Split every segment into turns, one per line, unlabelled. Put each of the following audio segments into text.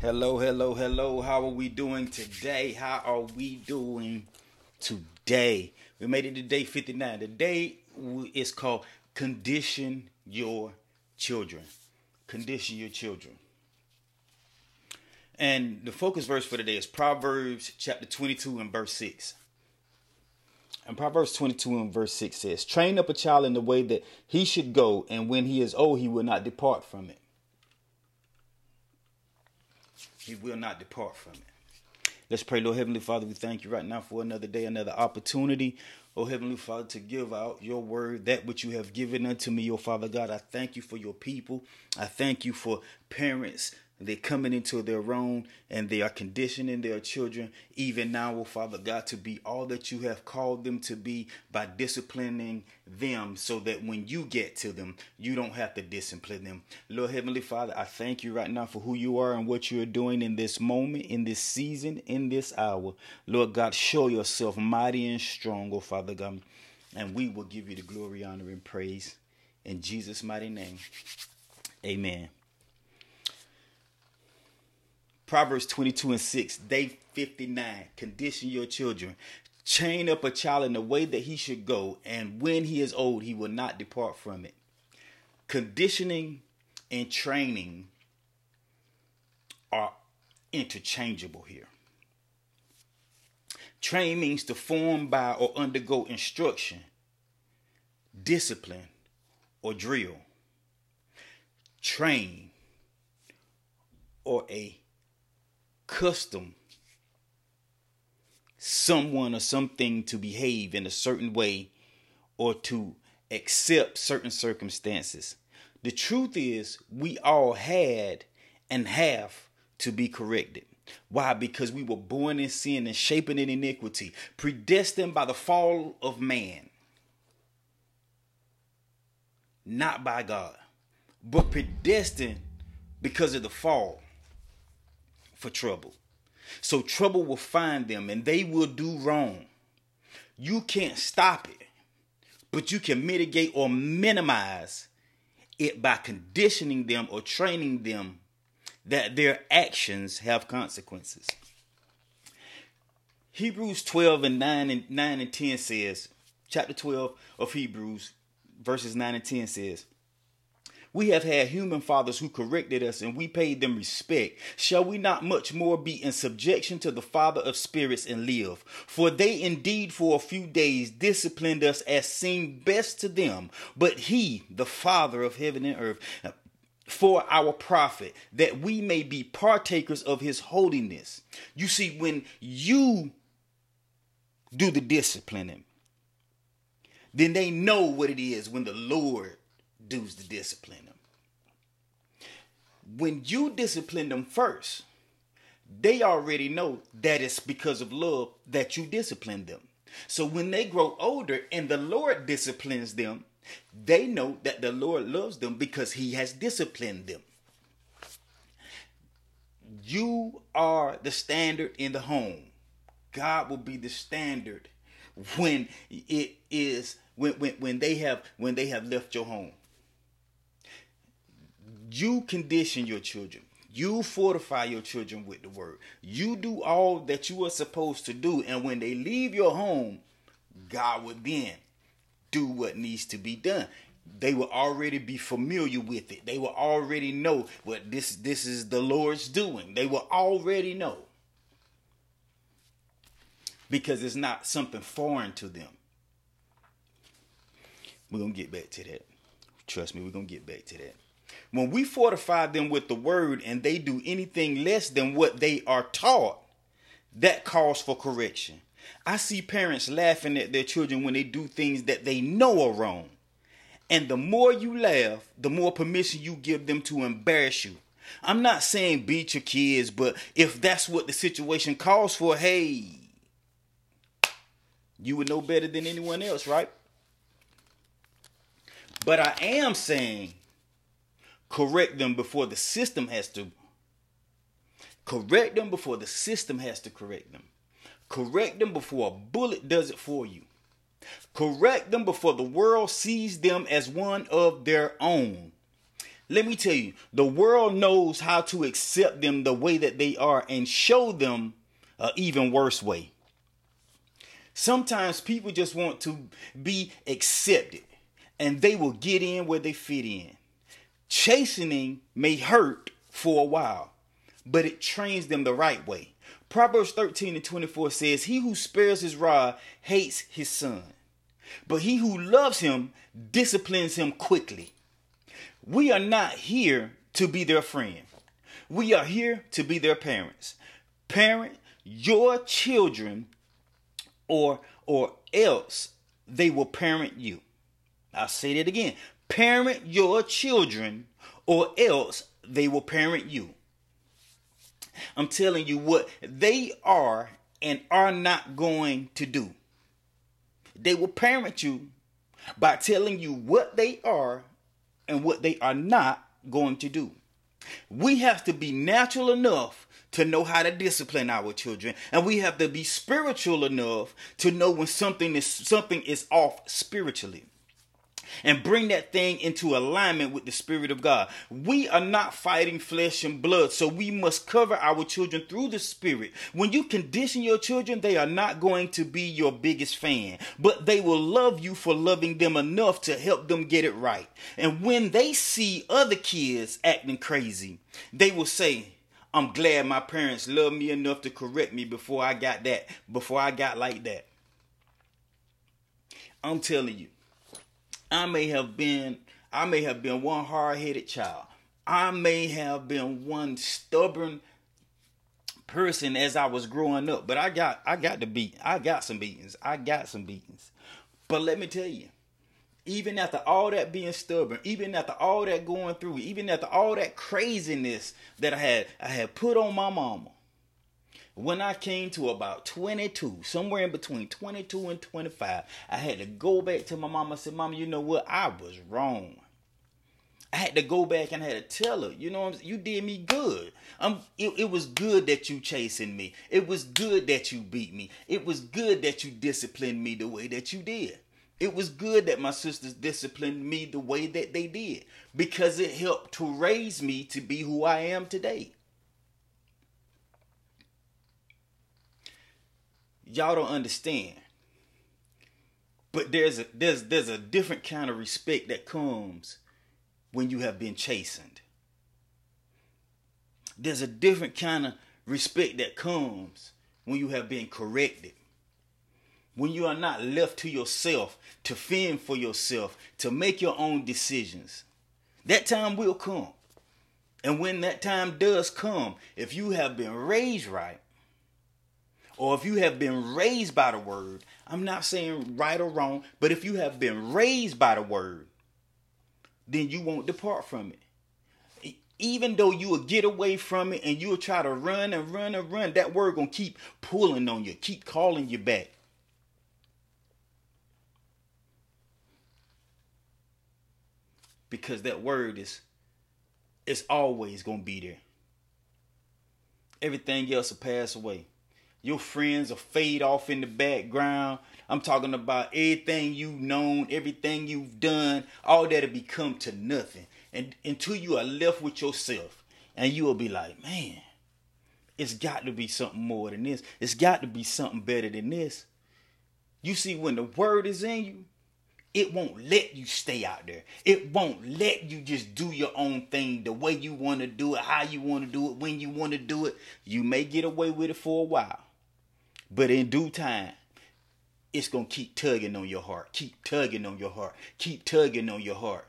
Hello, hello, hello. How are we doing today? How are we doing today? We made it to day 59. Today day is called Condition Your Children. Condition Your Children. And the focus verse for today is Proverbs chapter 22 and verse 6. And Proverbs 22 and verse 6 says, Train up a child in the way that he should go, and when he is old, he will not depart from it. He will not depart from it. Let's pray, Lord Heavenly Father. We thank you right now for another day, another opportunity, oh Heavenly Father, to give out your word, that which you have given unto me, oh Father God. I thank you for your people. I thank you for parents they're coming into their own and they are conditioning their children even now, oh Father God, to be all that you have called them to be by disciplining them so that when you get to them, you don't have to discipline them. Lord Heavenly Father, I thank you right now for who you are and what you are doing in this moment, in this season, in this hour. Lord God, show yourself mighty and strong, oh Father God, and we will give you the glory, honor, and praise. In Jesus' mighty name, amen. Proverbs 22 and 6, day 59. Condition your children. Chain up a child in the way that he should go, and when he is old, he will not depart from it. Conditioning and training are interchangeable here. Train means to form by or undergo instruction, discipline, or drill. Train or a custom someone or something to behave in a certain way or to accept certain circumstances. The truth is, we all had and have to be corrected. Why? Because we were born in sin and shaping in iniquity, predestined by the fall of man, not by God, but predestined because of the fall for trouble. So trouble will find them and they will do wrong. You can't stop it, but you can mitigate or minimize it by conditioning them or training them that their actions have consequences. Hebrews 12 and 9 and 9 and 10 says, chapter 12 of Hebrews, verses 9 and 10 says, we have had human fathers who corrected us and we paid them respect. Shall we not much more be in subjection to the Father of spirits and live? For they indeed for a few days disciplined us as seemed best to them, but he, the Father of heaven and earth, for our profit, that we may be partakers of his holiness. You see, when you do the disciplining, then they know what it is when the Lord does to discipline them. When you discipline them first, they already know that it's because of love that you discipline them. So when they grow older and the Lord disciplines them, they know that the Lord loves them because he has disciplined them. You are the standard in the home. God will be the standard when it is when, when, when they have when they have left your home. You condition your children. You fortify your children with the word. You do all that you are supposed to do. And when they leave your home, God will then do what needs to be done. They will already be familiar with it. They will already know what this this is the Lord's doing. They will already know. Because it's not something foreign to them. We're to get back to that. Trust me, we're to get back to that. When we fortify them with the word and they do anything less than what they are taught, that calls for correction. I see parents laughing at their children when they do things that they know are wrong. And the more you laugh, the more permission you give them to embarrass you. I'm not saying beat your kids, but if that's what the situation calls for, hey, you would know better than anyone else, right? But I am saying correct them before the system has to correct them before the system has to correct them. Correct them before a bullet does it for you. Correct them before the world sees them as one of their own. let me tell you, the world knows how to accept them the way that they are and show them an even worse way. Sometimes people just want to be accepted and they will get in where they fit in. Chastening may hurt for a while, but it trains them the right way. Proverbs 13 and 24 says, He who spares his rod hates his son, but he who loves him disciplines him quickly. We are not here to be their friend. We are here to be their parents. Parent your children or or else they will parent you. I'll say that again. Parent your children or else they will parent you. I'm telling you what they are and are not going to do. They will parent you by telling you what they are and what they are not going to do. We have to be natural enough to know how to discipline our children and we have to be spiritual enough to know when something is something is off spiritually and bring that thing into alignment with the Spirit of God. We are not fighting flesh and blood, so we must cover our children through the Spirit. When you condition your children, they are not going to be your biggest fan, but they will love you for loving them enough to help them get it right. And when they see other kids acting crazy, they will say, I'm glad my parents loved me enough to correct me before I got that, before I got like that. I'm telling you, I may have been I may have been one hard-headed child. I may have been one stubborn person as I was growing up, but I got I got to beat I got some beatings. I got some beatings. But let me tell you, even after all that being stubborn, even after all that going through, even after all that craziness that I had I had put on my mama, when I came to about 22, somewhere in between 22 and 25, I had to go back to my mama and say, Mama, you know what? I was wrong. I had to go back and I had to tell her, you know, you did me good. Um, it, it was good that you chasing me. It was good that you beat me. It was good that you disciplined me the way that you did. It was good that my sisters disciplined me the way that they did because it helped to raise me to be who I am today. Y'all don't understand. But there's a there's there's a different kind of respect that comes when you have been chastened. There's a different kind of respect that comes when you have been corrected. When you are not left to yourself to fend for yourself, to make your own decisions. That time will come. And when that time does come, if you have been raised right, or if you have been raised by the word, I'm not saying right or wrong, but if you have been raised by the word, then you won't depart from it. Even though you will get away from it and you'll try to run and run and run, that word gonna keep pulling on you, keep calling you back. Because that word is it's always gonna be there. Everything else will pass away. Your friends will fade off in the background. I'm talking about everything you've known, everything you've done, all that'll become to nothing. And until you are left with yourself, and you will be like, man, it's got to be something more than this. It's got to be something better than this. You see, when the word is in you, it won't let you stay out there. It won't let you just do your own thing the way you want to do it, how you want to do it, when you want to do it. You may get away with it for a while. But in due time, it's going to keep tugging on your heart, keep tugging on your heart, keep tugging on your heart.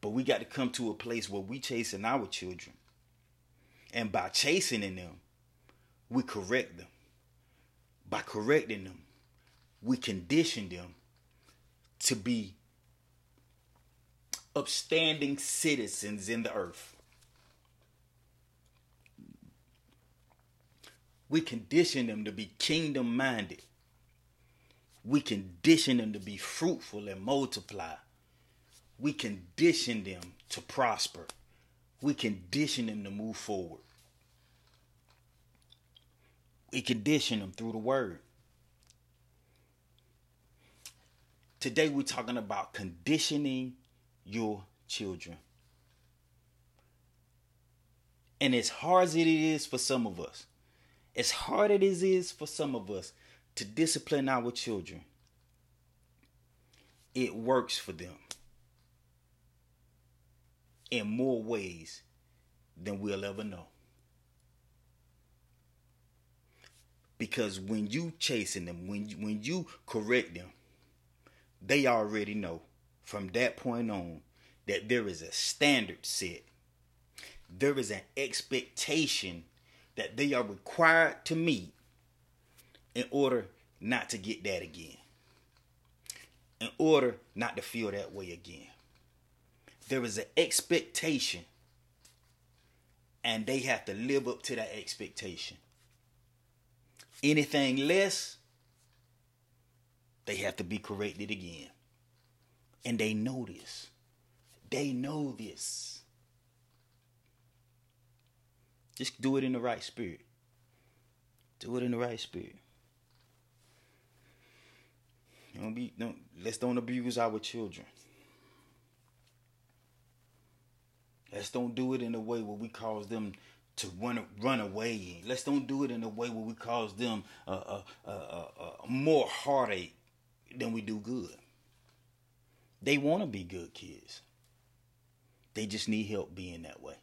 But we got to come to a place where we chasing our children. And by chasing them, we correct them. By correcting them, we condition them to be upstanding citizens in the earth. We condition them to be kingdom minded. We condition them to be fruitful and multiply. We condition them to prosper. We condition them to move forward. We condition them through the word. Today we're talking about conditioning your children. And as hard as it is for some of us, as hard as it is for some of us to discipline our children, it works for them in more ways than we'll ever know. Because when you chasing them, when you, when you correct them, they already know from that point on that there is a standard set there is an expectation that they are required to meet in order not to get that again. In order not to feel that way again. There is an expectation, and they have to live up to that expectation. Anything less, they have to be corrected again. And they know this. They know this. Just do it in the right spirit. Do it in the right spirit. Don't be don't let's don't abuse our children. Let's don't do it in a way where we cause them to run run away. Let's don't do it in a way where we cause them a, a, a more heartache than we do good. They want to be good kids. They just need help being that way.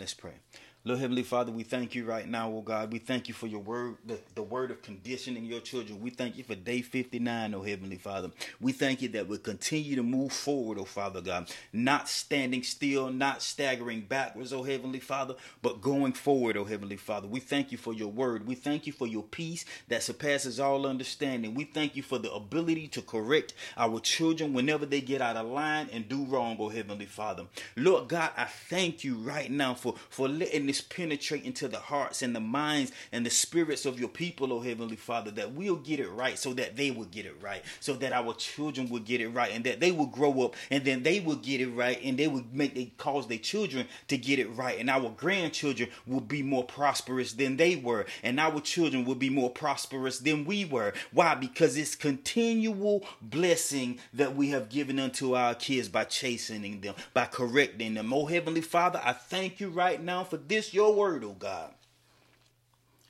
Let's pray. Lord Heavenly Father, we thank you right now, oh God. We thank you for your word, the, the word of conditioning your children. We thank you for day 59, oh Heavenly Father. We thank you that we'll continue to move forward, oh Father God, not standing still, not staggering backwards, oh Heavenly Father, but going forward, oh Heavenly Father. We thank you for your word. We thank you for your peace that surpasses all understanding. We thank you for the ability to correct our children whenever they get out of line and do wrong, oh Heavenly Father. Lord God, I thank you right now for, for letting this penetrate into the hearts and the minds and the spirits of your people, oh Heavenly Father, that we'll get it right so that they will get it right, so that our children will get it right, and that they will grow up and then they will get it right, and they will make they cause their children to get it right, and our grandchildren will be more prosperous than they were, and our children will be more prosperous than we were. Why? Because it's continual blessing that we have given unto our kids by chastening them, by correcting them. Oh Heavenly Father, I thank you right now for this this your word, oh God.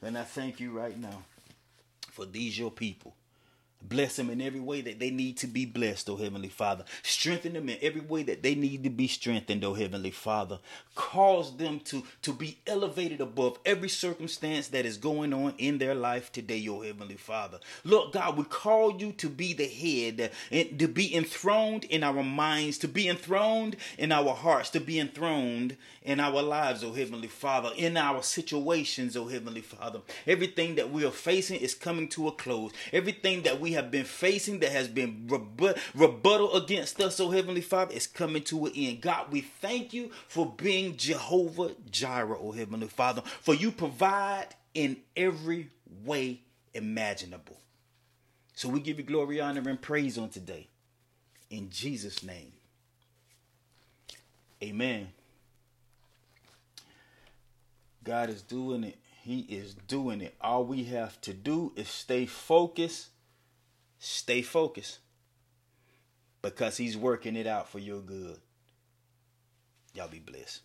And I thank you right now for these your people Bless them in every way that they need to be blessed, oh Heavenly Father. Strengthen them in every way that they need to be strengthened, oh Heavenly Father. Cause them to, to be elevated above every circumstance that is going on in their life today, oh Heavenly Father. Lord God, we call you to be the head, and to be enthroned in our minds, to be enthroned in our hearts, to be enthroned in our lives, oh Heavenly Father, in our situations, oh Heavenly Father. Everything that we are facing is coming to a close. Everything that we we have been facing that has been rebu- rebuttal against us, oh Heavenly Father, is coming to an end. God, we thank you for being Jehovah Jireh, oh Heavenly Father, for you provide in every way imaginable. So we give you glory, honor, and praise on today. In Jesus' name. Amen. God is doing it. He is doing it. All we have to do is stay focused Stay focused because he's working it out for your good. Y'all be blessed.